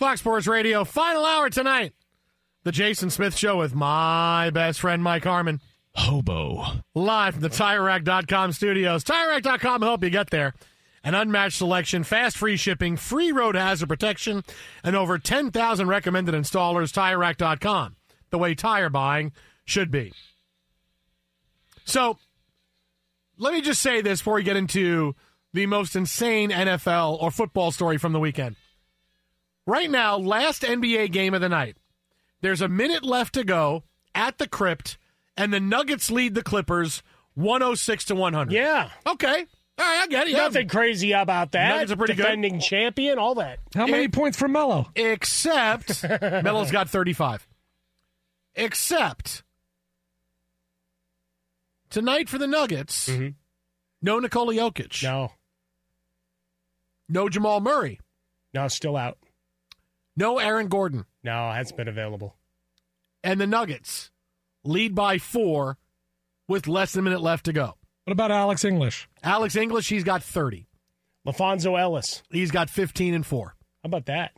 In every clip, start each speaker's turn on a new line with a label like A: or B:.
A: Fox Sports Radio, final hour tonight. The Jason Smith Show with my best friend, Mike Harmon.
B: Hobo.
A: Live from the TireRack.com studios. TireRack.com will help you get there. An unmatched selection, fast free shipping, free road hazard protection, and over 10,000 recommended installers. TireRack.com. The way tire buying should be. So, let me just say this before we get into the most insane NFL or football story from the weekend. Right now, last NBA game of the night. There's a minute left to go at the crypt, and the Nuggets lead the Clippers 106 to 100.
C: Yeah.
A: Okay. All right, I get it.
C: Nothing yeah. crazy about that.
A: Nuggets are pretty
C: Defending
A: good.
C: champion, all that.
B: How many it, points for Melo?
A: Except Melo's got 35. Except tonight for the Nuggets,
C: mm-hmm.
A: no Nikola Jokic.
C: No.
A: No Jamal Murray.
C: No, still out.
A: No Aaron Gordon.
C: No, hasn't been available.
A: And the Nuggets lead by four with less than a minute left to go.
B: What about Alex English?
A: Alex English, he's got 30.
C: LaPhonso Ellis.
A: He's got 15 and 4.
C: How about that?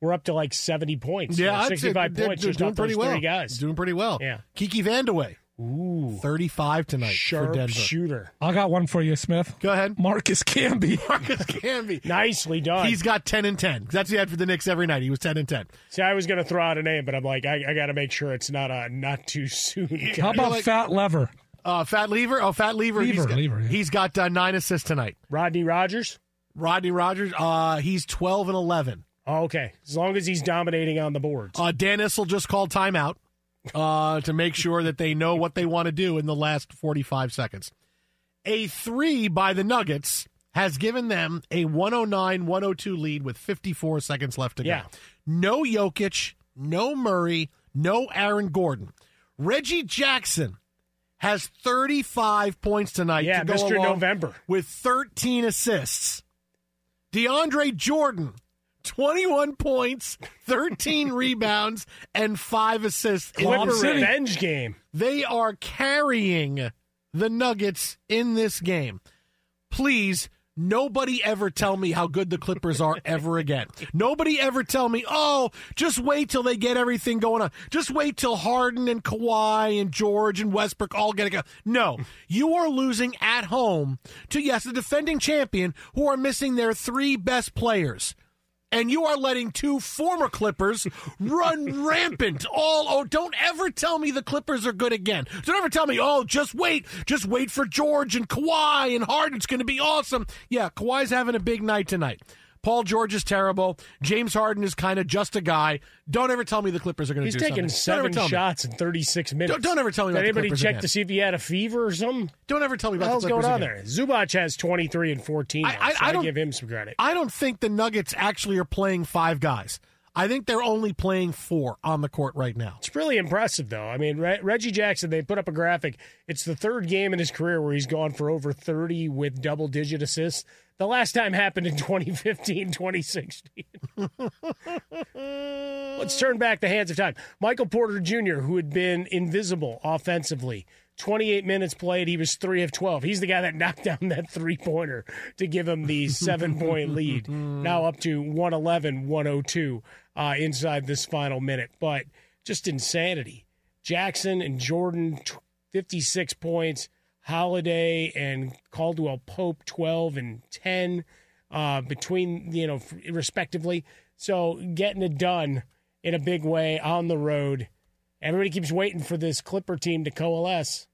C: We're up to like 70 points.
A: Yeah,
C: 65
A: say,
C: points.
A: They're, doing pretty well.
C: guys.
A: Doing pretty well.
C: Yeah.
A: Kiki Vandeweghe.
C: Ooh.
A: 35 tonight
C: Sharp
A: for Denver.
C: shooter.
B: I got one for you, Smith.
A: Go ahead.
B: Marcus Camby.
A: Marcus Camby.
C: Nicely done.
A: He's got 10 and 10. That's the had for the Knicks every night. He was 10 and 10.
C: See, I was going to throw out a name, but I'm like, I, I got to make sure it's not a not too soon.
B: How about like, Fat Lever?
A: Uh, Fat Lever? Oh, Fat Lever.
B: Lever,
A: he's got,
B: Lever, yeah.
A: he's got uh, nine assists tonight.
C: Rodney Rogers?
A: Rodney Rogers, uh, he's 12 and 11.
C: Oh, okay. As long as he's dominating on the boards.
A: Uh, Dan Issel just called timeout uh, to make sure that they know what they want to do in the last 45 seconds. A three by the Nuggets has given them a 109 102 lead with 54 seconds left to
C: Yeah.
A: go. No Jokic, no Murray, no Aaron Gordon. Reggie Jackson has 35 points tonight
C: Yeah,
A: to go
C: Mr. November.
A: with 13 assists. DeAndre Jordan 21 points, 13 rebounds, and five assists. in
C: Clipper
A: the
C: revenge game.
A: They are carrying the Nuggets in this game. Please, nobody ever tell me how good the Clippers are ever again. Nobody ever tell me, oh, just wait till they get everything going on. Just wait till Harden and Kawhi and George and Westbrook all get it. Go. No, you are losing at home to, yes, the defending champion who are missing their three best players. And you are letting two former Clippers run rampant. All oh, don't ever tell me the Clippers are good again. Don't ever tell me, oh, just wait, just wait for George and Kawhi and Harden's going to be awesome. Yeah, Kawhi's having a big night tonight. Paul George is terrible. James Harden is kind of just a guy. Don't ever tell me the Clippers are going to
C: He's
A: do
C: taking
A: something. Don't ever
C: seven
A: tell me.
C: shots in 36 minutes.
A: Don't- don't ever tell me
C: Did
A: about the
C: anybody
A: Clippers
C: check
A: again.
C: to see if he had a fever or something?
A: Don't ever tell me about
C: the
A: the Clippers
C: going on
A: again.
C: there? Zubac has 23 and 14.
A: I-
C: now,
A: I-
C: so
A: I
C: I
A: don't-
C: give him some credit.
A: I don't think the Nuggets actually are playing five guys. I think they're only playing four on the court right now.
C: It's really impressive, though. I mean, Re- Reggie Jackson, they put up a graphic. It's the third game in his career where he's gone for over 30 with double digit assists. The last time happened in 2015, 2016. Let's turn back the hands of time. Michael Porter Jr., who had been invisible offensively, 28 minutes played. He was 3 of 12. He's the guy that knocked down that three pointer to give him the seven point lead. Now up to 111, 102 uh, inside this final minute. But just insanity. Jackson and Jordan, t- 56 points. Holiday and Caldwell Pope, 12 and 10 uh, between, you know, respectively. So getting it done in a big way on the road. Everybody keeps waiting for this Clipper team to coalesce.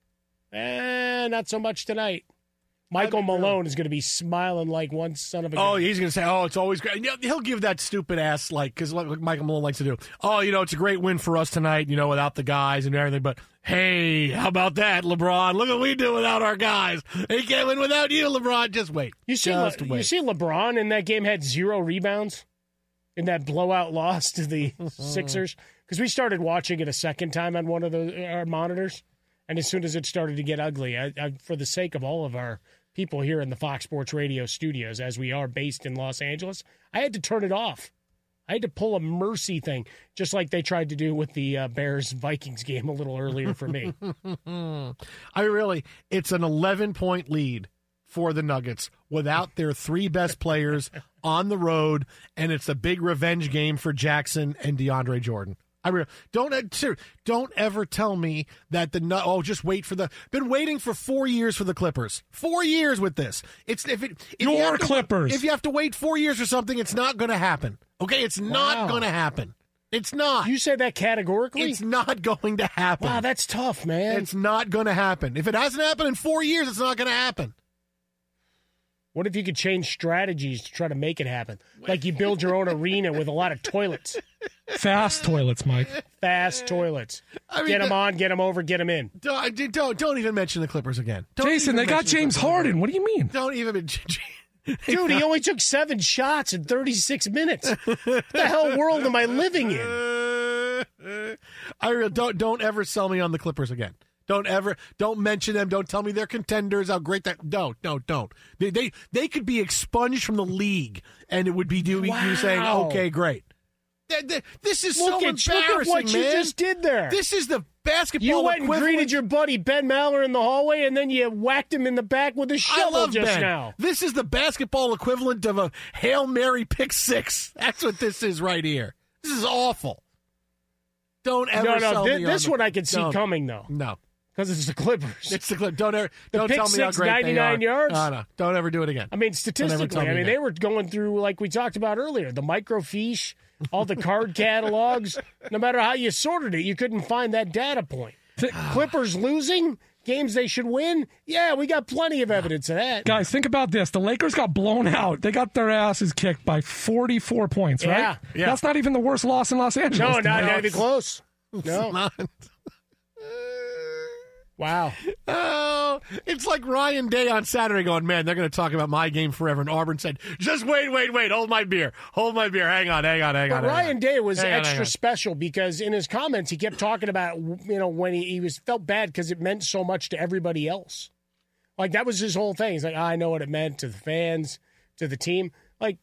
C: Eh, not so much tonight. Michael Malone is going to be smiling like one son of a
A: Oh,
C: gun.
A: he's going to say, "Oh, it's always great." He'll give that stupid ass like because like Michael Malone likes to do. Oh, you know, it's a great win for us tonight. You know, without the guys and everything. But hey, how about that, LeBron? Look what we do without our guys. He can't win without you, LeBron. Just wait.
C: You see, Le-
A: wait.
C: you see, LeBron in that game had zero rebounds in that blowout loss to the mm-hmm. Sixers because we started watching it a second time on one of the our monitors, and as soon as it started to get ugly, I, I, for the sake of all of our people here in the Fox Sports Radio studios, as we are based in Los Angeles, I had to turn it off. I had to pull a mercy thing, just like they tried to do with the uh, Bears Vikings game a little earlier for me.
A: I really, it's an 11 point lead for the Nuggets without their three best players on the road, and it's a big revenge game for Jackson and DeAndre Jordan. I really, don't uh, don't ever tell me that the oh just wait for the been waiting for four years for the Clippers four years with this it's if it if you
B: Your
A: have to-
B: Clippers.
A: if you have to wait four years for something it's not going to happen okay it's not
C: Wow.
A: going to happen it's not
C: you say that categorically?
A: it's not going to happen
C: wow, that's tough, man.
A: it's not going to happen. If it hasn't happened in four years, it's not going to happen.
C: What if you could change strategies to try to make it happen? Like you build your own arena with a lot of toilets,
B: Fast toilets, Mike.
C: fast toilets.
A: I mean,
C: get them on, get them over, get them in.
A: Don't don't, don't even mention the Clippers again. Don't
B: Jason, they got
A: mention the
B: James Harden.
A: again.
B: What do you mean?
A: Don't even. mention-
C: Dude, he only took seven shots in 36 minutes. What the hell world am I living in?
A: I real don't don't ever sell me on the Clippers again. Don't ever don't mention them. Don't tell me they're contenders. How great that don't no don't. They they they could be expunged from the league, and it would be doing you saying okay great. Th- th- This is
C: Look
A: so
C: at, look at
A: embarrassing,
C: what you just did there.
A: This is the basketball.
C: you went and greeted your buddy Ben Maller in the hallway, and then you whacked him in the back with a
A: I
C: shovel
A: love
C: just
A: Ben.
C: now.
A: This is the basketball equivalent of a Hail Mary pick six. That's what this is right here. This is awful. Don't ever
C: No, no,
A: me
C: this
A: on
C: one
A: the-
C: I can see
A: No.
C: coming, though,
A: No,
C: because it's the Clippers.
A: it's the clip. Don't ever.
C: The
A: don't tell me how great
C: 99
A: they are.
C: yards?
A: No, no, don't ever do it again.
C: I mean, statistically,
A: me
C: I mean,
A: that.
C: they were going through, like we talked about earlier, the microfiche, all the card catalogs. No matter how you sorted it, you couldn't find that data point. Ah. Clippers losing games they should win. Yeah, we got plenty of evidence of that.
B: Guys, think about this. The Lakers got blown out. They got their asses kicked by 44 points, right?
C: Yeah,
A: yeah.
B: That's not even the worst loss in Los Angeles.
C: No, not, not even close. No. Wow.
A: Oh, it's like Ryan Day on Saturday going, man, they're going to talk about my game forever. And Auburn said, just wait, wait, wait. Hold my beer. Hold my beer. Hang on, hang on, hang on.
C: But
A: hang
C: Ryan
A: on.
C: Day was
A: hang
C: extra
A: on.
C: special because in his comments he kept talking about you know when he, he was felt bad because it meant so much to everybody else. Like that was his whole thing. He's like, I know what it meant to the fans, to the team. Like,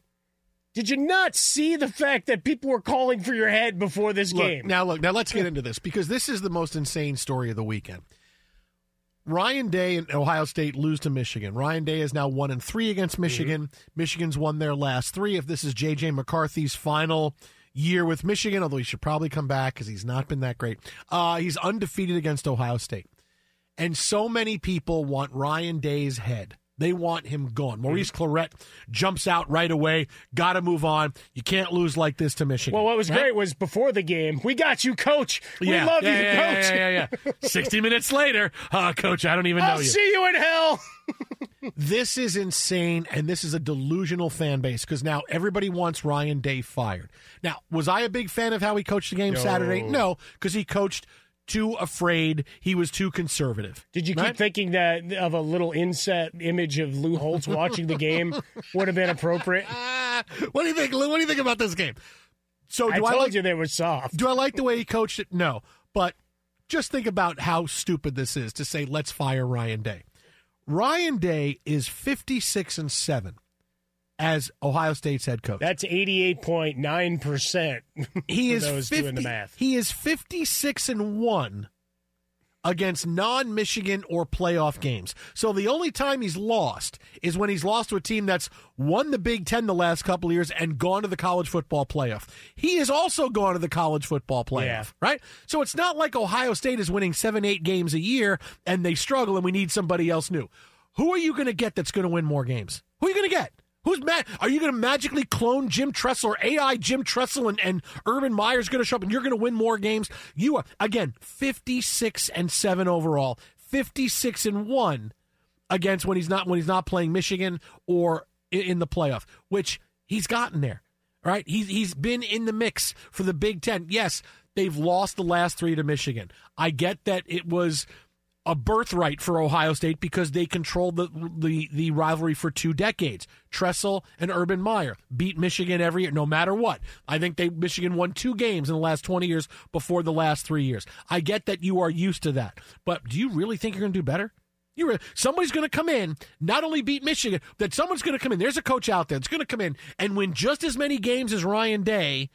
C: did you not see the fact that people were calling for your head before this
A: Look,
C: game?
A: Now, look, now let's get into this because this is the most insane story of the weekend. Ryan Day and Ohio State lose to Michigan. Ryan Day is now one and three against Michigan. Michigan's won their last three. If this is JJ McCarthy's final year with Michigan, although he should probably come back because he's not been that great, uh, he's undefeated against Ohio State. And so many people want Ryan Day's head They want him gone. Maurice Clarett jumps out right away. Got to move on. You can't lose like this to Michigan.
C: Well, what was
A: right?
C: great was before the game, we got you, coach. We
A: yeah,
C: love
A: yeah,
C: you,
A: yeah,
C: coach.
A: Yeah, yeah, yeah. 60 minutes later, uh, coach, I don't even know
C: I'll
A: you.
C: see you in hell.
A: This is insane, and this is a delusional fan base because now everybody wants Ryan Day fired. Now, was I a big fan of how he coached the game
C: No.
A: Saturday? No, because he coached too afraid. He was too conservative.
C: Did you keep
A: Right?
C: thinking that of a little inset image of Lou Holtz watching the game would have been appropriate?
A: Ah, what do you think, Lou? What do you think about this game? So,
C: I
A: do I,
C: told
A: like,
C: you they were soft.
A: do I like the way he coached it? No, but just think about how stupid this is to say let's fire Ryan Day. Ryan Day is fifty six and seven as Ohio State's head coach.
C: That's eighty-eight point nine percent.
A: he is
C: those
A: 50,
C: doing the math.
A: He is 56 and 1 against non-Michigan or playoff games. So the only time he's lost is when he's lost to a team that's won the Big 10 the last couple of years and gone to the college football playoff. He has also gone to the college football playoff,
C: Yeah.
A: right? So it's not like Ohio State is winning 7-8 games a year and they struggle and we need somebody else new. Who are you going to get that's going to win more games? Who are you going to get? Who's mad? Are you going to magically clone Jim Tressel or AI Jim Tressel and, and Urban Meyer's going to show up and you're going to win more games? You are again 56 and 7 overall, 56 and 1 against when he's not when he's not playing Michigan or in the playoff, which he's gotten there. Right? He's he's been in the mix for the Big 10. Yes, they've lost the last 3 to Michigan. I get that it was a birthright for Ohio State because they controlled the, the the rivalry for two decades. Tressel and Urban Meyer beat Michigan every year, no matter what. I think they Michigan won two games in the last twenty years before the last three years. I get that you are used to that, but do you really think you're going to do better? You re- somebody's going to come in, not only beat Michigan, that someone's going to come in. There's a coach out there that's going to come in and win just as many games as Ryan Day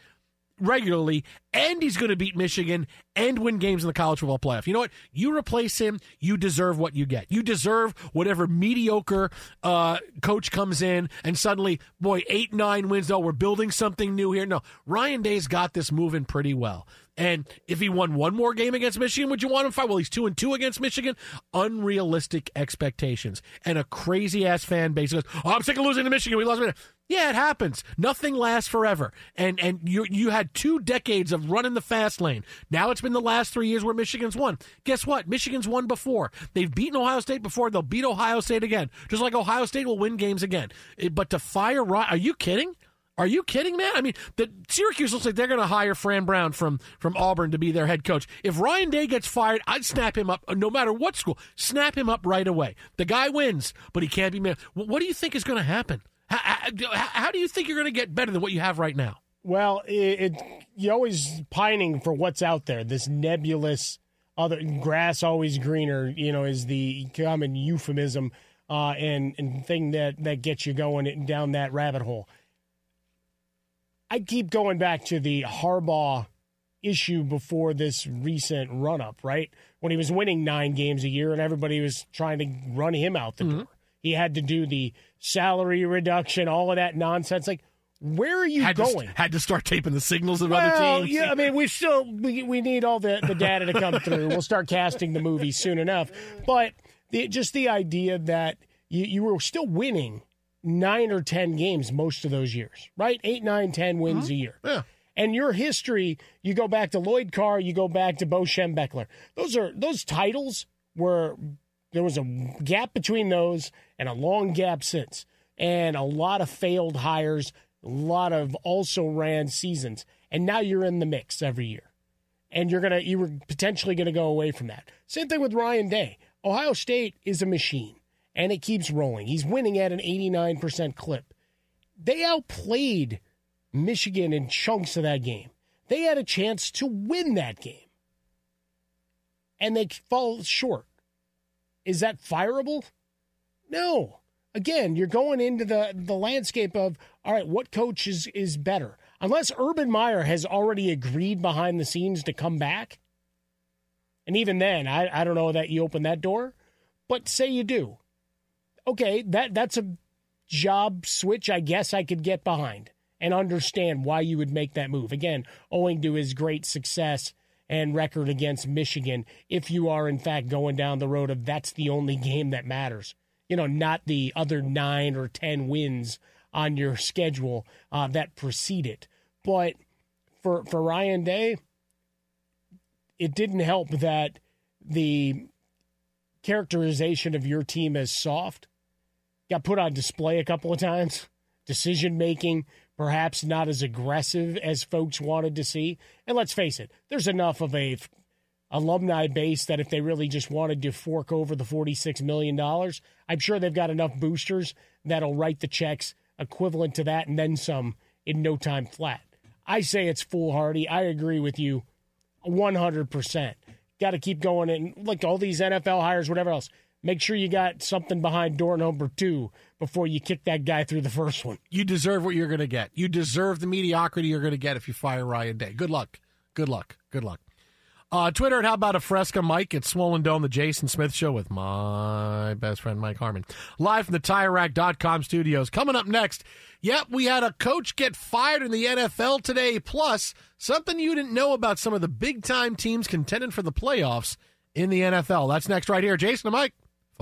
A: regularly, and he's going to beat Michigan and win games in the college football playoff. You know what? You replace him, you deserve what you get. You deserve whatever mediocre uh, coach comes in and suddenly, boy, eight, nine wins. No, we're building something new here. No, Ryan Day's got this moving pretty well. And if he won one more game against Michigan, would you want him fight? Well, he's two and two against Michigan. Unrealistic expectations and a crazy ass fan base goes, "Oh, I'm sick of losing to Michigan. We lost." Michigan." Yeah, it happens. Nothing lasts forever. And and you you had two decades of running the fast lane. Now it's been the last three years where Michigan's won. Guess what? Michigan's won before. They've beaten Ohio State before. They'll beat Ohio State again. Just like Ohio State will win games again. But to fire, are you kidding? Are you kidding, man? I mean, the Syracuse looks like they're going to hire Fran Brown from from Auburn to be their head coach. If Ryan Day gets fired, I'd snap him up, no matter what school. Snap him up right away. The guy wins, but he can't be man. What do you think is going to happen? How, how, how do you think you're going to get better than what you have right now?
C: Well, it, it you're always pining for what's out there. This nebulous other grass always greener, you know, is the common euphemism uh, and and thing that that gets you going down that rabbit hole. I keep going back to the Harbaugh issue before this recent run up, right? When he was winning nine games a year and everybody was trying to run him out the mm-hmm. door. He had to do the salary reduction, all of that nonsense. Like, where are you
A: had
C: going?
A: To, had to start taping the signals of
C: well,
A: other teams.
C: Yeah, I mean, we still we, we need all the, the data to come through. We'll start casting the movie soon enough. But the, just the idea that you, you were still winning nine or ten games most of those years, right? Eight, nine, ten wins mm-hmm. a year.
A: Yeah.
C: And your history, you go back to Lloyd Carr, you go back to Bo Schembechler. Those are those titles were there was a gap between those and a long gap since, and a lot of failed hires, a lot of also ran seasons, and now you're in the mix every year, and you're gonna you were potentially gonna go away from that. Same thing with Ryan Day. Ohio State is a machine, and it keeps rolling. He's winning at an 89% clip. They outplayed Michigan in chunks of that game. They had a chance to win that game. And they fall short. Is that fireable? No. Again, you're going into the, the landscape of all right, what coach is, is better? Unless Urban Meyer has already agreed behind the scenes to come back. And even then, I, I don't know that you open that door. But say you do. Okay, that that's a job switch I guess I could get behind and understand why you would make that move. Again, owing to his great success and record against Michigan, if you are in fact going down the road of that's the only game that matters. You know, not the other nine or 10 wins on your schedule uh, that precede it. But for, for Ryan Day, it didn't help that the characterization of your team as soft got put on display a couple of times. Decision making, perhaps not as aggressive as folks wanted to see. And let's face it, there's enough of a alumni base that if they really just wanted to fork over the $46 million, I'm sure they've got enough boosters that'll write the checks equivalent to that and then some in no time flat. I say it's foolhardy. I agree with you 100%. Got to keep going. And like all these NFL hires, whatever else, make sure you got something behind door number two before you kick that guy through the first one.
A: You deserve what you're going to get. You deserve the mediocrity you're going to get if you fire Ryan Day. Good luck. Good luck. Good luck. Uh, Twitter at How About a Fresca Mike at Swollen Dome, the Jason Smith Show with my best friend Mike Harmon. Live from the TireRack.com studios. Coming up next, yep, we had a coach get fired in the NFL today, plus something you didn't know about some of the big time teams contending for the playoffs in the NFL. That's next right here. Jason and Mike,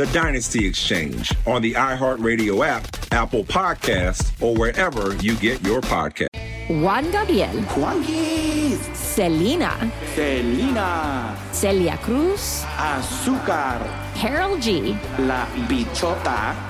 D: The Dynasty Exchange on the iHeartRadio app, Apple Podcast, or wherever you get your podcast.
E: Juan Gabriel.
F: Juanquis.
E: Selena.
F: Selena.
E: Celia Cruz.
F: Azúcar.
E: Karol G.
F: La Bichota.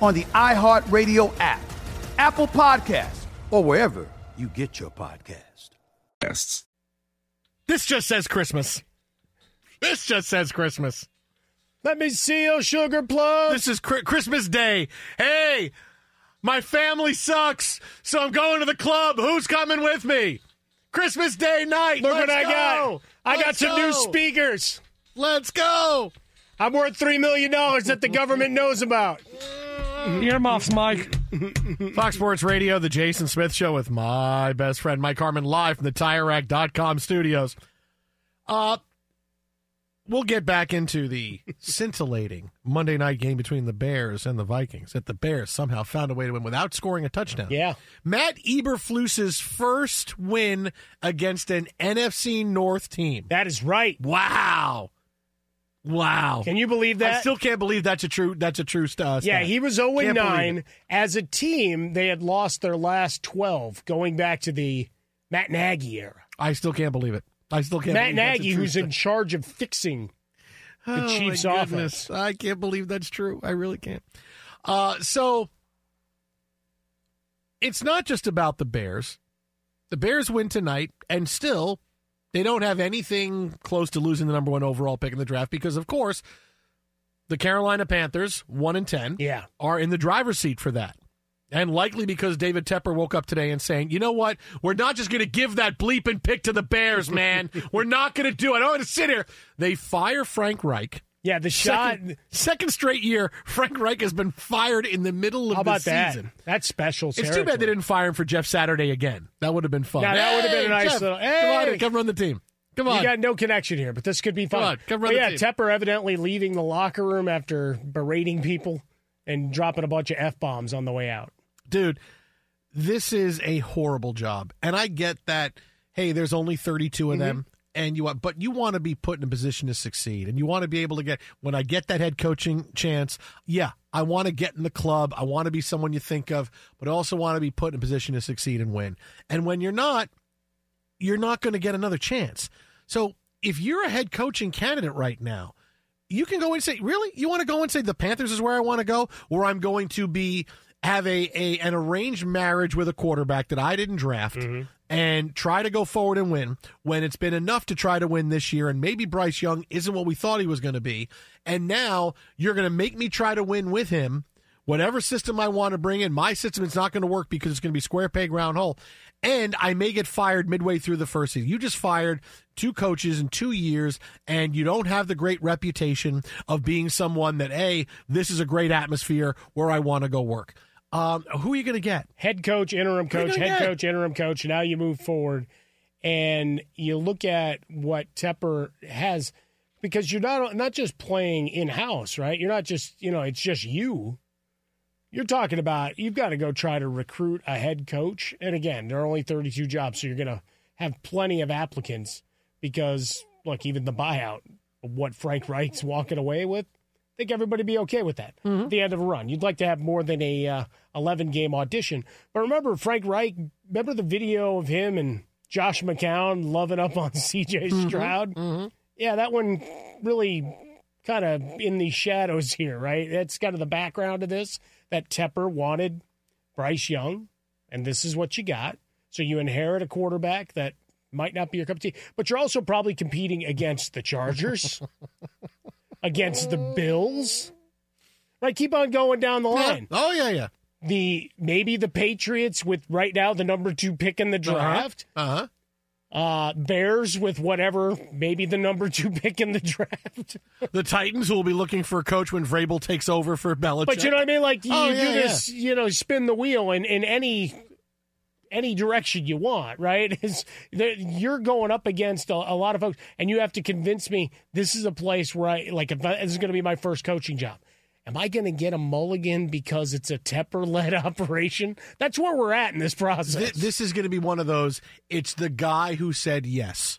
G: on the iHeartRadio app, Apple Podcasts, or wherever you get your podcast.
A: This just says Christmas. This just says Christmas.
C: Let me see your sugar plug.
A: This is Chri- Christmas Day. Hey, my family sucks, so I'm going to the club. Who's coming with me? Christmas Day night.
C: Look
A: Let's
C: what I
A: go.
C: got. I got
A: Let's
C: some new speakers.
A: Let's go.
C: I'm worth $3 million that the government knows about.
B: Earmuffs, Mike.
A: Fox Sports Radio, the Jason Smith Show with my best friend Mike Harmon live from the TireRack.com studios. Uh, we'll get back into the scintillating Monday night game between the Bears and the Vikings. That the Bears somehow found a way to win without scoring a touchdown.
C: Yeah.
A: Matt Eberflus's first win against an NFC North team.
C: That is right.
A: Wow. Wow.
C: Can you believe that?
A: I still can't believe that's a true that's a true uh,
C: Yeah, he was 0
A: Can't
C: 9. As a team, they had lost their last 12 going back to the Matt Nagy era.
A: I still can't believe it. I still can't
C: Matt Nagy, who's
A: stat.
C: in charge of fixing the
A: Oh,
C: Chiefs' offense.
A: I can't believe that's true. I really can't. Uh, so it's not just about the Bears. The Bears win tonight, and still they don't have anything close to losing the number one overall pick in the draft because, of course, the Carolina Panthers, one and ten,
C: Yeah.
A: are in the driver's seat for that. And likely because David Tepper woke up today and saying, you know what? We're not just going to give that bleeping pick to the Bears, man. We're not going to do it. I don't want to sit here. They fire Frank Reich.
C: Yeah, the shot.
A: Second, second straight year, Frank Reich has been fired in the middle of
C: How about
A: the
C: that?
A: season.
C: That's special.
A: It's too bad they didn't fire him for Jeff Saturday again. That would have been fun.
C: Now, that would have been a nice
A: Jeff,
C: little-
A: Come on, come run the team. Come on.
C: You got no connection here, but this could be fun.
A: Come on, come run
C: But yeah,
A: team.
C: Tepper evidently leaving the locker room after berating people and dropping a bunch of f bombs on the way out.
A: dude, this is a horrible job. And I get that, hey, there's only 32 of mm-hmm. them. And you want, but you want to be put in a position to succeed, and you want to be able to get. When I get that head coaching chance, yeah, I want to get in the club. I want to be someone you think of, but I also want to be put in a position to succeed and win. And when you're not, you're not going to get another chance. So if you're a head coaching candidate right now, you can go and say, really, you want to go and say the Panthers is where I want to go, or I'm going to be have a, a an arranged marriage with a quarterback that I didn't draft. Mm-hmm. And try to go forward and win when it's been enough to try to win this year. And maybe Bryce Young isn't what we thought he was going to be. And now you're going to make me try to win with him whatever system I want to bring in, my system is not going to work because it's going to be square peg round hole. And I may get fired midway through the first season. You just fired two coaches in two years, and you don't have the great reputation of being someone that, A, this is a great atmosphere where I want to go work. Um, who are you going to get?
C: Head coach, interim coach, head
A: get?
C: coach, interim coach. Now you move forward and you look at what Tepper has because you're not not just playing in house, right? You're not just you know it's just you. You're talking about you've got to go try to recruit a head coach, and again, there are only 32 jobs, so you're going to have plenty of applicants because look, even the buyout, what Frank Reich's walking away with, I think everybody be okay with that. Mm-hmm. At the end of a run, you'd like to have more than a uh, 11 game audition. But remember, Frank Reich. Remember the video of him and Josh McCown loving up on C.J. Mm-hmm. Stroud. Mm-hmm. Yeah, that one really kind of in the shadows here, right? That's kind of the background of this. That Tepper wanted Bryce Young, and this is what you got. So you inherit a quarterback that might not be your cup of tea, but you're also probably competing against the Chargers, against the Bills. Right, keep on going down the line.
A: Oh, yeah, yeah.
C: The maybe the Patriots with right now the number two pick in the draft.
A: Uh-huh.
C: Uh, Bears with whatever, maybe the number two pick in the draft.
A: The Titans will be looking for a coach when Vrabel takes over for Belichick.
C: But you know what I mean? Like you
A: Oh,
C: do
A: yeah,
C: this, you know, spin the wheel in, in any any direction you want, right? You're going up against a, a lot of folks, and you have to convince me this is a place where I like. If I, this is going to be my first coaching job, am I going to get a mulligan because it's a Tepper led operation? That's where we're at in this process.
A: Th- this is going to be one of those. It's the guy who said yes.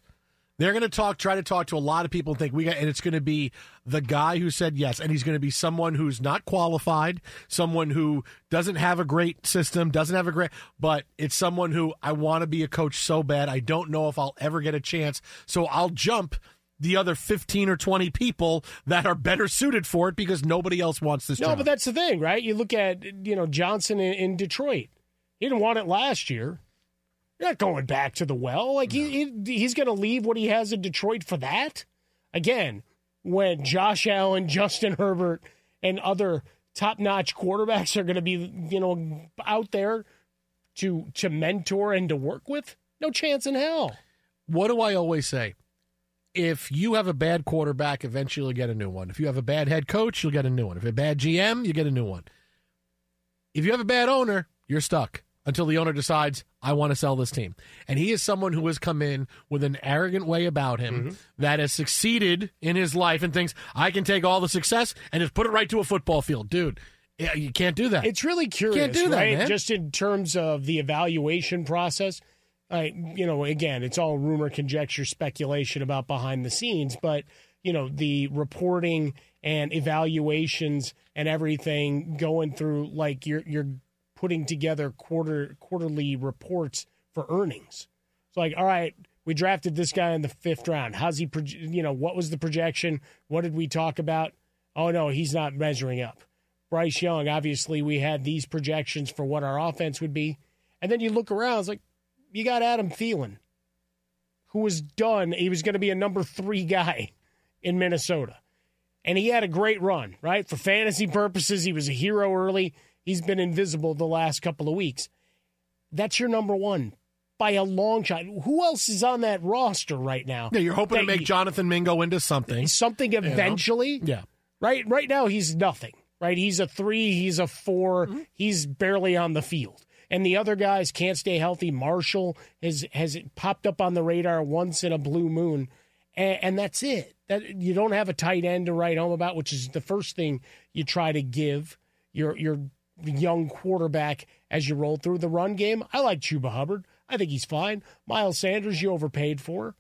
A: They're going to talk, try to talk to a lot of people and think we got, and it's going to be the guy who said yes, and he's going to be someone who's not qualified, someone who doesn't have a great system, doesn't have a great, but it's someone who I want to be a coach so bad. I don't know if I'll ever get a chance, so I'll jump the other 15 or 20 people that are better suited for it because nobody else wants this
C: No,
A: job.
C: but that's the thing, right? You look at you know Johnson in, in Detroit. He didn't want it last year. You're not going back to the well. Like he, he he's going to leave what he has in Detroit for that. Again, when Josh Allen, Justin Herbert, and other top-notch quarterbacks are going to be, you know, out there to to mentor and to work with, no chance in hell.
A: What do I always say? If you have a bad quarterback, eventually you'll get a new one. If you have a bad head coach, you'll get a new one. If a bad GM, you get a new one. If you have a bad owner, you're stuck until the owner decides, I want to sell this team. And he is someone who has come in with an arrogant way about him
C: Mm-hmm.
A: that has succeeded in his life and thinks, I can take all the success and just put it right to a football field. Dude, you can't do that.
C: It's really curious,
A: Can't do that,
C: right?
A: man.
C: Just in terms of the evaluation process. I, you know, again, it's all rumor, conjecture, speculation about behind the scenes, but you know, the reporting and evaluations and everything going through like you're you're putting together quarter quarterly reports for earnings. It's like, all right, we drafted this guy in the fifth round. How's he? You know, what was the projection? What did we talk about? Oh no, he's not measuring up. Bryce Young, obviously, we had these projections for what our offense would be, and then you look around, it's like you got Adam Thielen, who was done. He was going to be a number three guy in Minnesota, and he had a great run. Right for fantasy purposes, he was a hero early. He's been invisible the last couple of weeks. That's your number one by a long shot. Who else is on that roster right now?
A: Yeah, you're hoping to make
C: you-
A: Jonathan Mingo into something.
C: something
A: know?
C: eventually.
A: Yeah.
C: Right right now he's nothing. Right? He's a 3, he's a 4,
A: Mm-hmm.
C: he's barely on the field. And the other guys can't stay healthy. Marshall has has popped up on the radar once in a blue moon. And, and that's it. That you don't have a tight end to write home about, which is the first thing you try to give your your young quarterback as you roll through the run game. I like Chuba Hubbard. I think he's fine. Miles Sanders, you overpaid for.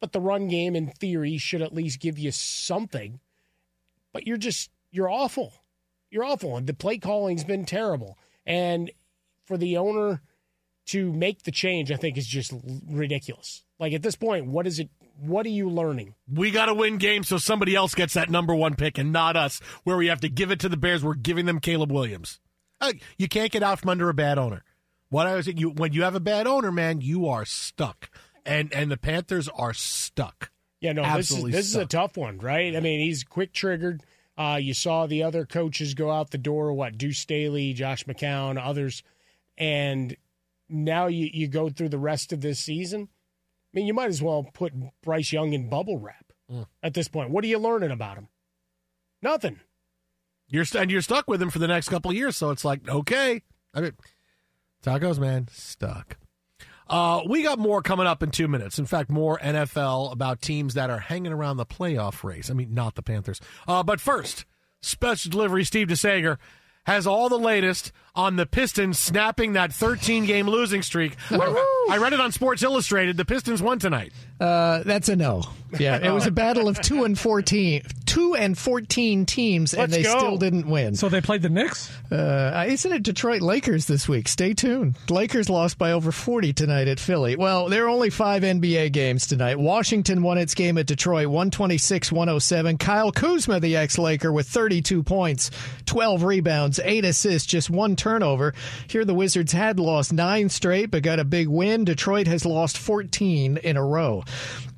C: But the run game, in theory, should at least give you something. But you're just, you're awful. You're awful. And the play calling's been terrible. And for the owner to make the change, I think is just ridiculous. Like at this point, what is it? What are you learning?
A: We got to win games so somebody else gets that number one pick and not us, where we have to give it to the Bears. We're giving them Caleb Williams. Uh, You can't get out from under a bad owner. What I was you when you have a bad owner, man, you are stuck, and and the Panthers are stuck.
C: Yeah, no, this is
A: Absolutely
C: this is a tough one, right? I mean, he's quick triggered. Uh, you saw the other coaches go out the door. What Deuce Staley, Josh McCown, others, and now you you go through the rest of this season. I mean, you might as well put Bryce Young in bubble wrap
A: Mm.
C: at this point. What are you learning about him? Nothing.
A: You're st- and you're stuck with him for the next couple of years. So it's like okay, I mean, that's how it goes, man. Stuck. Uh, we got more coming up in two minutes. In fact, more NFL about teams that are hanging around the playoff race. I mean, not the Panthers. Uh, but first, special delivery. Steve DeSager has all the latest on the Pistons snapping that 13 game losing streak. I, I read it on Sports Illustrated. The Pistons won tonight.
H: Uh, that's a no. Yeah, it was a battle of two and fourteen, two and fourteen teams, and
B: Let's
H: they
B: go.
H: still didn't win.
B: So they played the Knicks.
H: Uh, isn't it Detroit Lakers this week? Stay tuned. Lakers lost by over 40 tonight at Philly. Well, there are only five NBA games tonight. Washington won its game at Detroit 126 107. Kyle Kuzma, the ex Laker, with 32 points, 12 rebounds, 8 assists, just one turnover. Here, the Wizards had lost nine straight, but got a big win. Detroit has lost 14 in a row.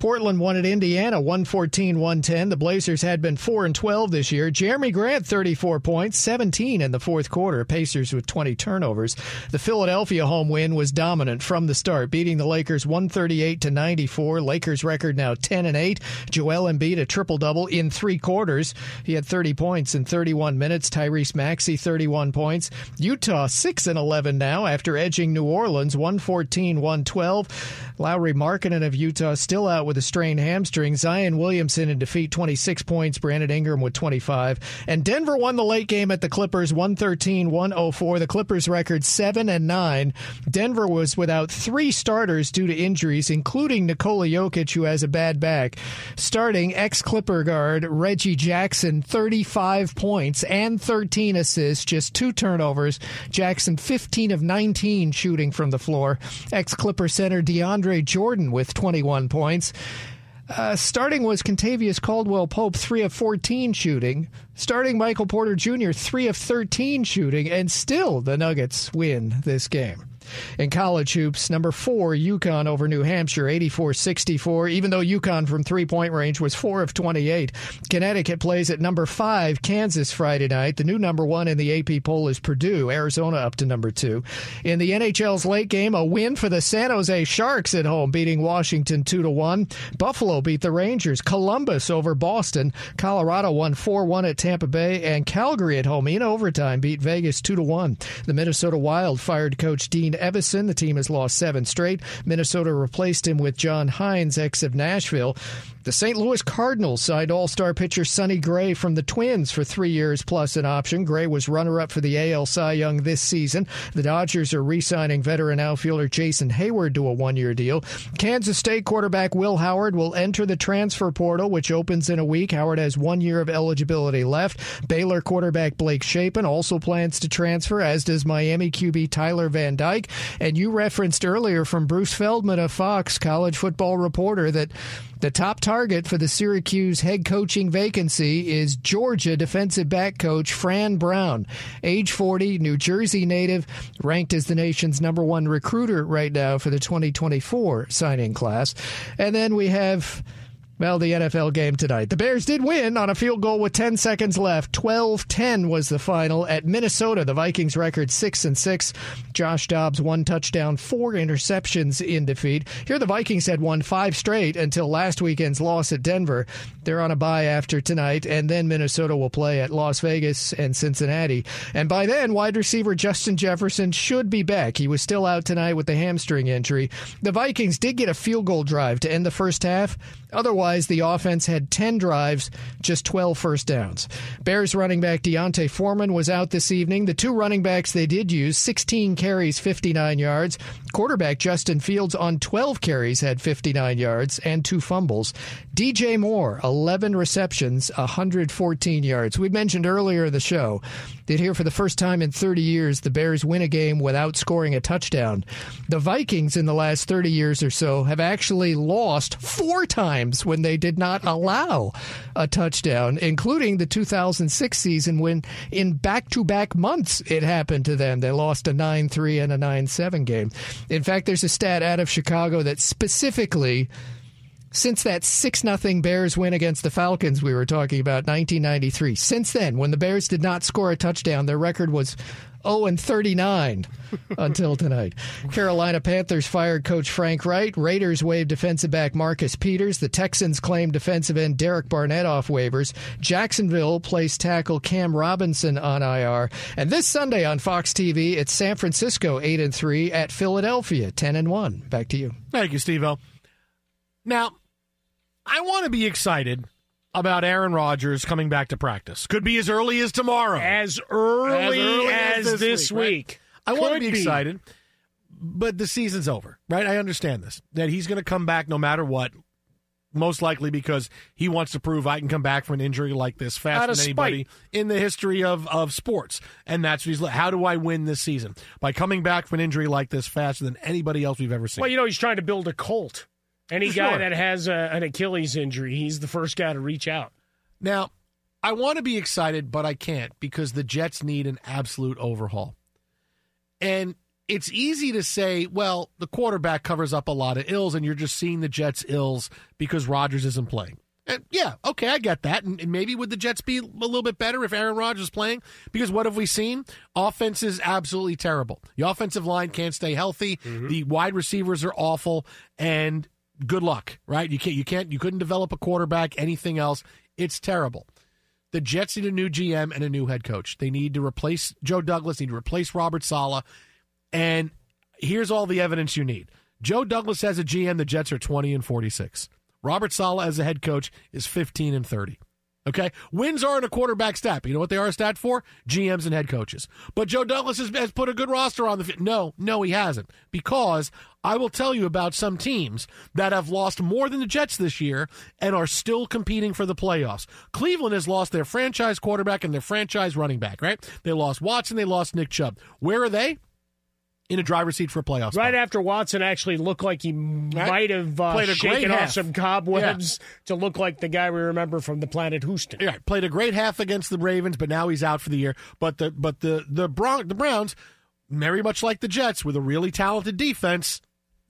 H: Portland won at Indiana 114 110. The Blazers had been 4 and 12 this year. Jerami Grant 34 points, 17 in the fourth quarter. Pacers with 20 turnovers. The Philadelphia home win was dominant from the start, beating the Lakers 138 to 94. Lakers record now 10 and 8. Joel Embiid a triple double in 3 quarters. He had 30 points in 31 minutes. Tyrese Maxey 31 points. Utah 6 and 11 now after edging New Orleans 114 112. Lauri Markkanen of Utah still out with a strained hamstring. Zion Williamson in defeat 26 points. Brandon Ingram with 25. And Denver won the late game at the Clippers 113 104. The Clippers record 7 and 9. Denver was without three starters due to injuries, including Nikola Jokic, who has a bad back. Starting ex Clipper guard Reggie Jackson, 35 points and 13 assists, just two turnovers. Jackson, 15 of 19 shooting from the floor. Ex Clipper center DeAndre Jordan with 21 points. Uh, starting was Kentavious Caldwell Pope, 3 of 14 shooting. Starting Michael Porter Jr., 3 of 13 shooting. And still the Nuggets win this game. In college hoops, number four, UConn over New Hampshire, 84 64, even though UConn from three point range was four of 28. Connecticut plays at number five, Kansas Friday night. The new number one in the AP poll is Purdue, Arizona up to number two. In the NHL's late game, a win for the San Jose Sharks at home, beating Washington 2 to 1. Buffalo beat the Rangers. Columbus over Boston. Colorado won 4 1 at Tampa Bay. And Calgary at home in overtime beat Vegas 2 to 1. The Minnesota Wild fired coach Dean Evason. The team has lost seven straight. Minnesota replaced him with John Hynes, ex of Nashville. The St. Louis Cardinals signed all star pitcher Sonny Gray from the Twins for three years plus an option. Gray was runner up for the AL Cy Young this season. The Dodgers are re signing veteran outfielder Jason Heyward to a one year deal. Kansas State quarterback Will Howard will enter the transfer portal, which opens in a week. Howard has one year of eligibility left. Baylor quarterback Blake Shapen also plans to transfer, as does Miami QB Tyler Van Dyke. And you referenced earlier from Bruce Feldman of Fox, college football reporter, that the top target for the Syracuse head coaching vacancy is Georgia defensive back coach Fran Brown, age 40, New Jersey native, ranked as the nation's number one recruiter right now for the 2024 signing class. And then we have well, the NFL game tonight. The Bears did win on a field goal with 10 seconds left. 12-10 was the final at Minnesota. The Vikings record 6 and 6. Josh Dobbs one touchdown, four interceptions in defeat. Here the Vikings had won 5 straight until last weekend's loss at Denver. They're on a bye after tonight and then Minnesota will play at Las Vegas and Cincinnati. And by then wide receiver Justin Jefferson should be back. He was still out tonight with the hamstring injury. The Vikings did get a field goal drive to end the first half. Otherwise, the offense had 10 drives, just 12 first downs. Bears running back D'Onta Foreman was out this evening. The two running backs they did use, 16 carries, 59 yards. Quarterback Justin Fields on 12 carries had 59 yards and two fumbles. DJ Moore, 11 receptions, 114 yards. We mentioned earlier in the show that here for the first time in 30 years, the Bears win a game without scoring a touchdown. The Vikings in the last 30 years or so have actually lost four times when they did not allow a touchdown, including the 2006 season when in back to back months it happened to them. They lost a 9 3 and a 9 7 game. In fact, there's a stat out of Chicago that specifically since that 6 0 Bears win against the Falcons we were talking about 1993. Since then, when the Bears did not score a touchdown, their record was 0 and 39 until tonight. Carolina Panthers fired coach Frank Reich. Raiders waived defensive back Marcus Peters. The Texans claimed defensive end Derek Barnett off waivers. Jacksonville placed tackle Cam Robinson on IR. And this Sunday on Fox TV, it's San Francisco 8 and 3 at Philadelphia 10 and 1. Back to you.
A: Thank you, Steve O. Now, I want to be excited about Aaron Rodgers coming back to practice. Could be as early as tomorrow.
C: As early as, early as, as this, week. week.
A: Right? I want to be, be excited, but the season's over, right? I understand this. That he's going to come back no matter what. Most likely because he wants to prove I can come back from an injury like this faster than anybody in the history of, of sports. And that's what he's. How do I win this season? By coming back from an injury like this faster than anybody else we've ever seen.
C: Well, you know, he's trying to build a cult. Any sure. guy that has a, an Achilles injury, he's the first guy to reach out.
A: Now, I want to be excited, but I can't because the Jets need an absolute overhaul. And it's easy to say, well, the quarterback covers up a lot of ills, and you're just seeing the Jets' ills because Rodgers isn't playing. And yeah, okay, I get that. And, and, maybe would the Jets be a little bit better if Aaron Rodgers is playing? Because what have we seen? Offense is absolutely terrible. The offensive line can't stay healthy. Mm-hmm. The wide receivers are awful, and good luck, right? You can't, you can't, you couldn't develop a quarterback, anything else. It's terrible. The Jets need a new GM and a new head coach. They need to replace Joe Douglas, need to replace Robert Saleh. And here's all the evidence you need. Joe Douglas as a GM, the Jets are 20 and 46. Robert Saleh as a head coach is 15 and 30. Okay, wins aren't a quarterback stat. You know what they are a stat for? GMs and head coaches. But Joe Douglas has, has put a good roster on the field. No, no, he hasn't. Because I will tell you about some teams that have lost more than the Jets this year and are still competing for the playoffs. Cleveland has lost their franchise quarterback and their franchise running back. Right? They lost Watson. They lost Nick Chubb. Where are they? In a driver's seat for a playoff.
C: Right
A: spot.
C: after Watson actually looked like he might have uh,
A: Played a great
C: shaken off
A: half.
C: some cobwebs to look like the guy we remember from the planet Houston.
A: Yeah, played a great half against the Ravens, but now he's out for the year. But the but the the Bron- the Browns, very much like the Jets, with a really talented defense,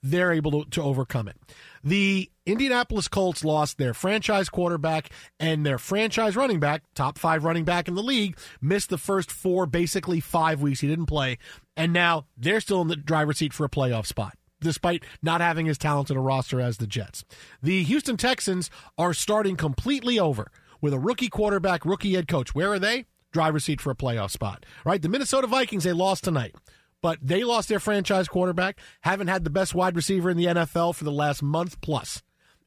A: they're able to, to overcome it. The Indianapolis Colts lost their franchise quarterback and their franchise running back, top five running back in the league, missed the first four, basically five weeks. He didn't play, and now they're still in the driver's seat for a playoff spot. Despite not having as talented a roster as the Jets, the Houston Texans are starting completely over with a rookie quarterback, rookie head coach. Where are they? Driver's seat for a playoff spot. Right? The Minnesota Vikings, they lost tonight, but they lost their franchise quarterback, haven't had the best wide receiver in the NFL for the last month plus.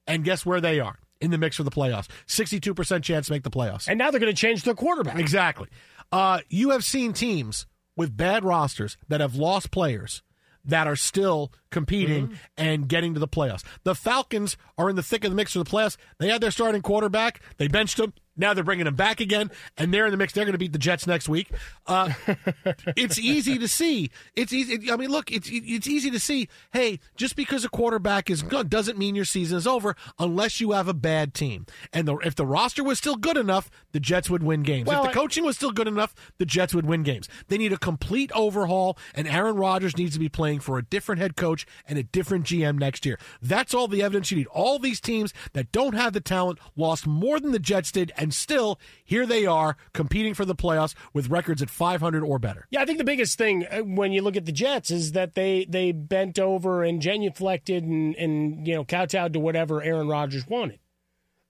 A: And guess where they are? In the mix for the playoffs. 62% chance to make the playoffs.
C: And now they're going to change their quarterback.
A: Exactly. Uh, you have seen teams with bad rosters that have lost players that are still competing
C: Mm-hmm.
A: and getting to the playoffs. The Falcons are in the thick of the mix for the playoffs. They had their starting quarterback. They benched him. Now they're bringing him back again, and they're in the mix. They're going to beat the Jets next week. Uh, it's easy to see. It's easy. I mean, look, it's it's easy to see. Hey, just because a quarterback is good doesn't mean your season is over unless you have a bad team. And the, if the roster was still good enough, the Jets would win games.
C: Well,
A: if the coaching was still good enough, the Jets would win games. They need a complete overhaul, and Aaron Rodgers needs to be playing for a different head coach and a different GM next year. That's all the evidence you need. All these teams that don't have the talent lost more than the Jets did, and still here they are competing for the playoffs with records at 500 or better.
C: Yeah, I think the biggest thing uh, when you look at the Jets is that they they bent over and genuflected and and you know kowtowed to whatever Aaron Rodgers wanted.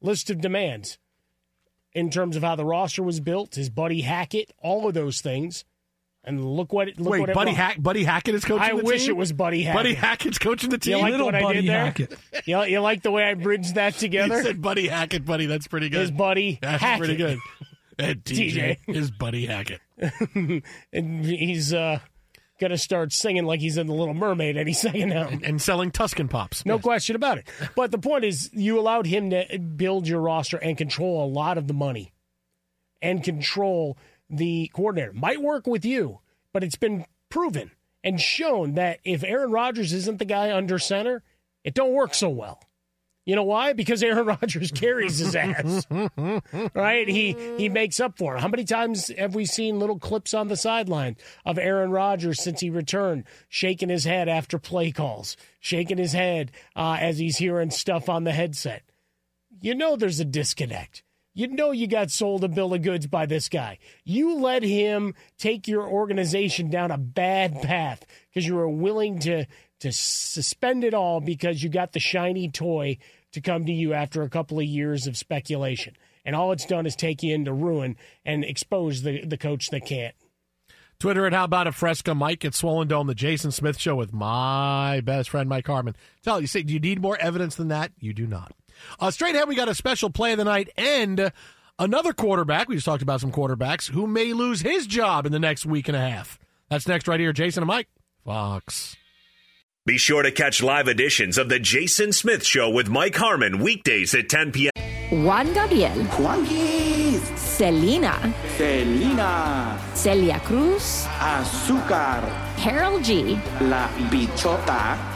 C: List of demands in terms of how the roster was built, his buddy Hackett, all of those things. And look what it look
A: Wait,
C: what it
A: Buddy,
C: brought.
A: Hack, Buddy Hackett is coaching
C: I
A: the
C: wish
A: team?
C: it was Buddy Hackett.
A: Buddy Hackett's coaching the team?
C: You like
B: Little
C: what I did there?
B: Hackett.
C: You, you like the way I bridged that together?
A: You said Buddy Hackett, buddy. That's pretty good.
C: His buddy
A: That's
C: Hackett.
A: pretty good. And DJ,
C: TJ.
A: is Buddy Hackett.
C: and he's uh, gonna start singing like he's in the Little Mermaid any second now.
A: And selling Tuscan Pops.
C: No question about it. But the point is, you allowed him to build your roster and control a lot of the money and control the coordinator. Might work with you, but it's been proven and shown that if Aaron Rodgers isn't the guy under center, it don't work so well. You know why? Because Aaron Rodgers carries his ass. right? He he makes up for it. How many times have we seen little clips on the sideline of Aaron Rodgers since he returned, shaking his head after play calls, shaking his head uh, as he's hearing stuff on the headset? You know there's a disconnect. You know you got sold a bill of goods by this guy. You let him take your organization down a bad path because you were willing to to suspend it all because you got the shiny toy to come to you after a couple of years of speculation. And all it's done is take you into ruin and expose the, the coach that can't.
A: Twitter at How About a Fresca, Mike at Swollen Dome, the Jason Smith Show with my best friend Mike Harmon. Tell you, say, do you need more evidence than that? You do not. Uh, straight ahead, we got a special play of the night and another quarterback. We just talked about some quarterbacks who may lose his job in the next week and a half. That's next right here, Jason and Mike, Fox.
I: Be sure to catch live editions of The Jason Smith Show with Mike Harmon weekdays at 10 p.m.
E: Juan Gabriel. Juanquis. Selena.
J: Selena.
E: Celia Cruz.
J: Azúcar.
E: Karol G.
J: La Bichota.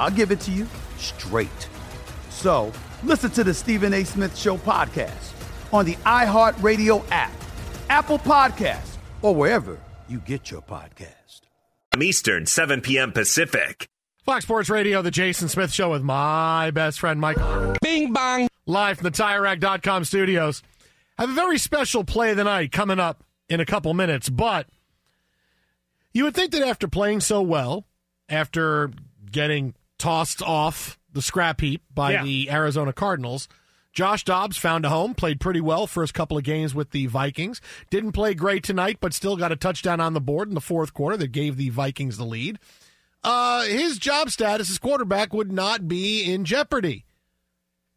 G: I'll give it to you straight. So listen to the Stephen A. Smith Show podcast on the iHeartRadio app, Apple Podcasts, or wherever you get your podcast.
I: Eastern, 7 p.m. Pacific.
A: Fox Sports Radio, the Jason Smith Show with my best friend Michael.
B: Bing bong.
A: Live from the TireRack.com studios. I have a very special play of the night coming up in a couple minutes, but you would think that after playing so well, after getting tossed off the scrap heap by
C: Yeah.
A: the Arizona Cardinals, Josh Dobbs found a home, played pretty well first couple of games with the Vikings. Didn't play great tonight, but still got a touchdown on the board in the fourth quarter that gave the Vikings the lead. Uh, his job status as quarterback would not be in jeopardy.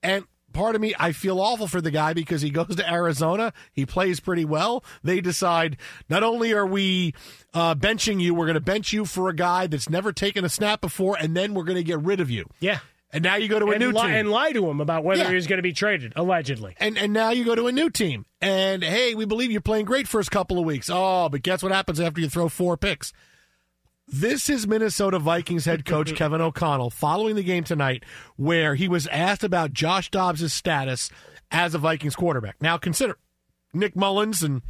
A: And part of me, I feel awful for the guy because he goes to Arizona. He plays pretty well. They decide not only are we uh, benching you, we're going to bench you for a guy that's never taken a snap before, and then we're going to get rid of you.
C: Yeah.
A: And now you go to a
C: and
A: new
C: li-
A: team.
C: and lie to him about whether
A: Yeah.
C: he was going to be traded, allegedly.
A: And and now you go to a new team. And hey, we believe you're playing great first couple of weeks. Oh, but guess what happens after you throw four picks? This is Minnesota Vikings head coach Kevin O'Connell following the game tonight, where he was asked about Josh Dobbs' status as a Vikings quarterback. Now consider Nick Mullens and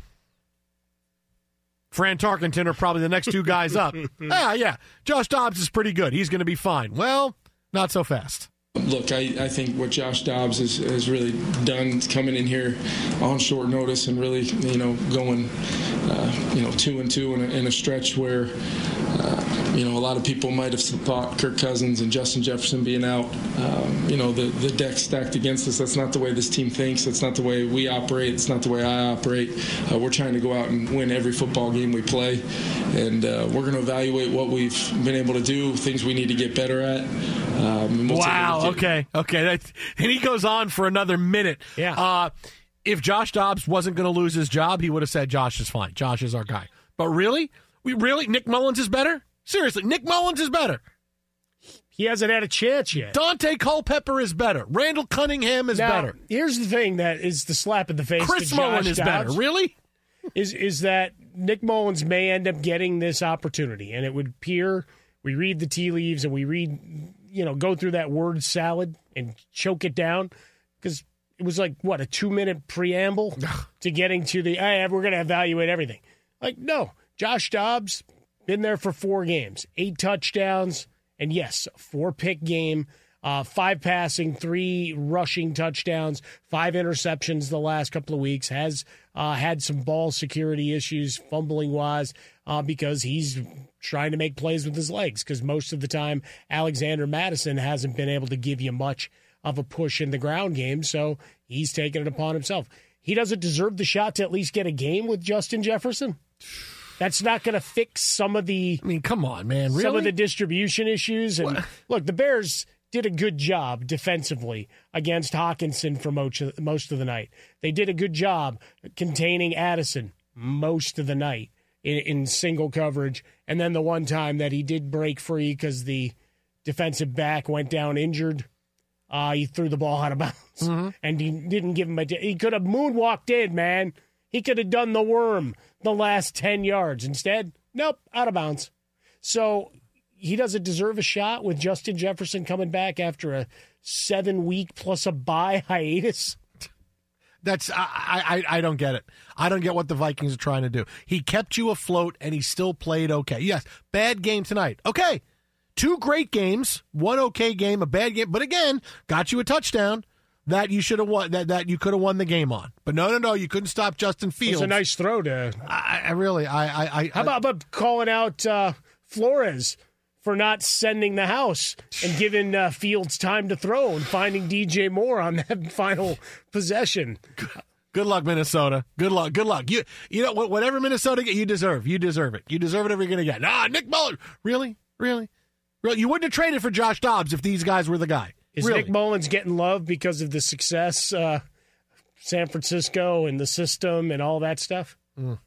A: Fran Tarkenton are probably the next two guys up. ah, yeah, Josh Dobbs is pretty good. He's going to be fine. Well, not so fast.
K: Look, I, I think what Josh Dobbs has, has really done coming in here on short notice and really, you know, going, uh, you know, two and two in a, in a stretch where, uh, you know, a lot of people might have thought Kirk Cousins and Justin Jefferson being out, um, you know, the, the deck stacked against us. That's not the way this team thinks. That's not the way we operate. It's not the way I operate. Uh, we're trying to go out and win every football game we play. And uh, we're going to evaluate what we've been able to do, things we need to get better at. Um, we'll
A: wow. Okay. Okay. That, and he goes on for another minute.
C: Yeah.
A: Uh, if Josh Dobbs wasn't going to lose his job, he would have said Josh is fine. Josh is our guy. But really, we really Nick Mullens is better. Seriously, Nick Mullens is better.
C: He hasn't had a chance yet.
A: Dante Culpepper is better. Randall Cunningham is
C: Now,
A: better.
C: Here's the thing that is the slap in the face.
A: Chris
C: Josh
A: is better. Really?
C: Is is that Nick Mullens may end up getting this opportunity, and it would appear we read the tea leaves and we read, you know, go through that word salad and choke it down because it was like what a two minute preamble to getting to the hey, we're going to evaluate everything. Like no, Josh Dobbs been there for four games, eight touchdowns, and yes, four pick game. Uh, five passing, three rushing touchdowns, five interceptions the last couple of weeks. Has uh, had some ball security issues, fumbling wise, uh, because he's trying to make plays with his legs. Because most of the time, Alexander Mattison hasn't been able to give you much of a push in the ground game, so he's taken it upon himself. He doesn't deserve the shot to at least get a game with Justin Jefferson. That's not going to fix some of the.
A: I mean, come on, man.
C: Some of the distribution issues. And look, the Bears did a good job defensively against Hockenson for most of, most of the night. They did a good job containing Addison most of the night in, in single coverage. And then the one time that he did break free because the defensive back went down injured, uh, he threw the ball out of bounds. And he didn't give him a. He could have moonwalked in, man. He could have done the worm the last 10 yards. Instead, nope, out of bounds. So he doesn't deserve a shot with Justin Jefferson coming back after a seven week plus a bye hiatus.
A: That's I, I I don't get it. I don't get what the Vikings are trying to do. He kept you afloat and he still played okay. Yes, bad game tonight. Okay. two great games, one okay game, a bad game, but again, got you a touchdown that you should have won that, that you could have won the game on. But no, no, no, you couldn't stop Justin Fields.
C: It's a nice throw to.
A: I, I really, I, I, I
C: How about, about calling out uh, Flores for not sending the house and giving uh, Fields time to throw and finding DJ Moore on that final possession?
A: Good luck, Minnesota. Good luck. Good luck. You, you know, whatever Minnesota get, you deserve. You deserve it. You deserve whatever you're going to get. Nah, Nick Mullens. Really, really, really. You wouldn't have traded for Josh Dobbs if these guys were the guy.
C: Is
A: really.
C: Nick Mullens getting love because of the success, uh, San Francisco and the system and all that stuff?
A: Mm.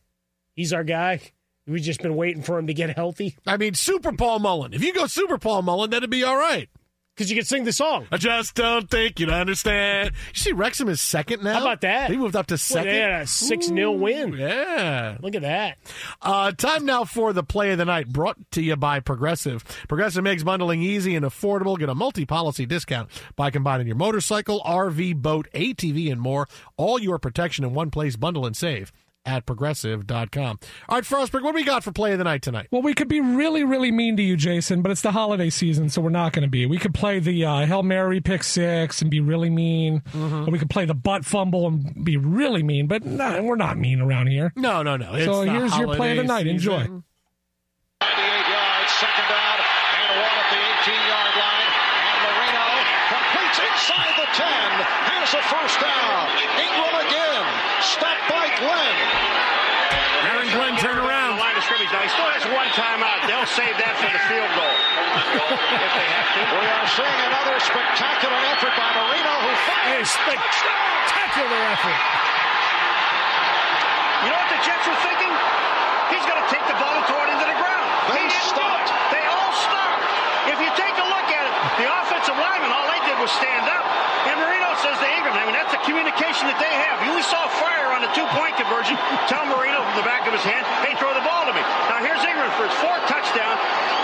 C: He's our guy. We've just been waiting for him to get healthy.
A: I mean, Super Paul Mullen. If you go Super Paul Mullen, that'd be all right.
C: Because you can sing the song.
A: I just don't think you'd understand. You see, Wrexham is second now.
C: How about that?
A: He moved up to second.
C: Well, a 6 0 win.
A: Yeah.
C: Look at that.
A: Uh, time now for the play of the night brought to you by Progressive. Progressive makes bundling easy and affordable. Get a multi policy discount by combining your motorcycle, RV, boat, ATV, and more. All your protection in one place. Bundle and save at progressive.com. All right, Frostberg, what do we got for play of the night tonight?
B: Well, we could be really, really mean to you, Jason, but it's the holiday season, so we're not going to be. We could play the uh, Hail Mary pick six and be really mean.
A: Mm-hmm.
B: Or we could play the butt fumble and be really mean, but no, we're not mean around here.
A: No, no, no.
B: so here's your play of the night.
A: holiday
B: Enjoy.
L: Timeout. They'll save that for the field goal if they have to.
M: We are seeing another spectacular effort by Marino, who
C: A
M: fires.
C: spectacular effort.
L: You know what the Jets were thinking? He's going to take the ball and throw it into the ground.
M: They
L: he didn't
M: stopped.
L: do it. They all stopped. If you take a look at it, the offensive linemen, all they did was stand up. And Marino says to Ingram, I mean, that's the communication that they have. You saw fire on the two-point conversion. Tell Marino from the back of his hand, hey, throw the ball to me. Now here's Ingram for his fourth touchdown.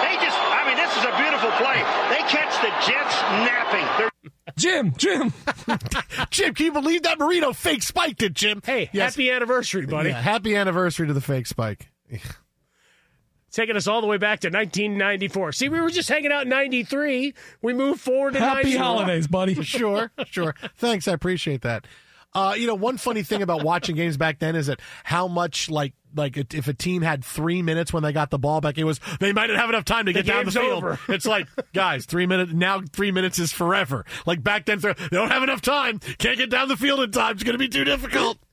L: They just, I mean, this is a beautiful play. They catch the Jets napping. They're
B: Jim, Jim.
A: Jim, can you believe that Marino fake spiked it, Jim?
C: Hey,
A: Yes.
C: happy anniversary, buddy.
A: Yeah, happy anniversary to the fake spike.
C: Taking us all the way back to 1994. See, we were just hanging out in 93. We moved forward to
B: Happy
C: 94.
B: holidays, buddy.
A: sure, sure. Thanks, I appreciate that. Uh, you know, one funny thing about watching games back then is that how much like like if a team had three minutes when they got the ball back, it was they might not have enough time to
C: The
A: get down the field.
C: over.
A: It's like guys, three minutes now. Three minutes is forever. Like back then, they don't have enough time. Can't get down the field in time. It's going to be too difficult.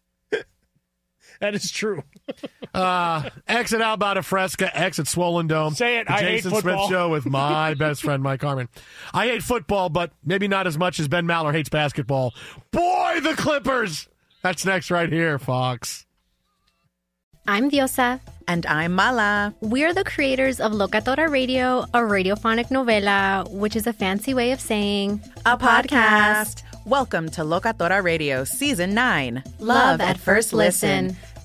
C: That is true.
A: Uh, exit out about a fresca, exit Swollen Dome.
C: Say it,
A: The
C: I hate
A: Jason Smith
C: football.
A: Show with my best friend, Mike Harmon. I hate football, but maybe not as much as Ben Maller hates basketball. Boy, the Clippers! That's next right here, Fox.
N: I'm Diosa.
O: And I'm Mala.
N: We're the creators of Locatora Radio, a radiophonic novela, which is a fancy way of saying
O: A podcast. Welcome to Locatora Radio Season 9
N: Love at First Listen.